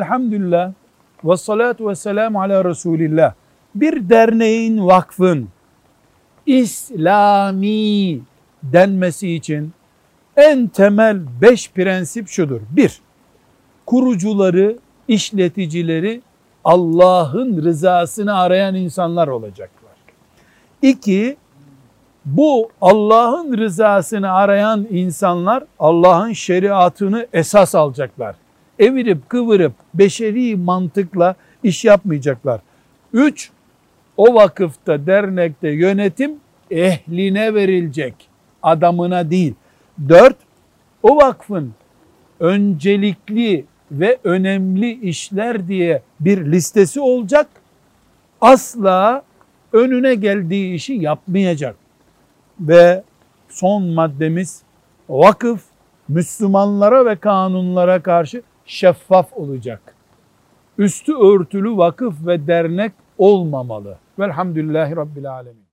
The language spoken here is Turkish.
elhamdülillah ve salatu ve selamu ala Resulillah. Bir derneğin, vakfın İslami denmesi için en temel beş prensip şudur. Bir, kurucuları, işleticileri Allah'ın rızasını arayan insanlar olacaklar. İki, bu Allah'ın rızasını arayan insanlar Allah'ın şeriatını esas alacaklar. Evirip kıvırıp beşeri mantıkla iş yapmayacaklar. Üç, o vakıfta, dernekte yönetim ehline verilecek, adamına değil. Dört, o vakfın öncelikli ve önemli işler diye bir listesi olacak. Asla önüne geldiği işi yapmayacak. Ve son maddemiz vakıf Müslümanlara ve kanunlara karşı şeffaf olacak. Üstü örtülü vakıf ve dernek olmamalı. Velhamdülillahi Rabbil Alemin.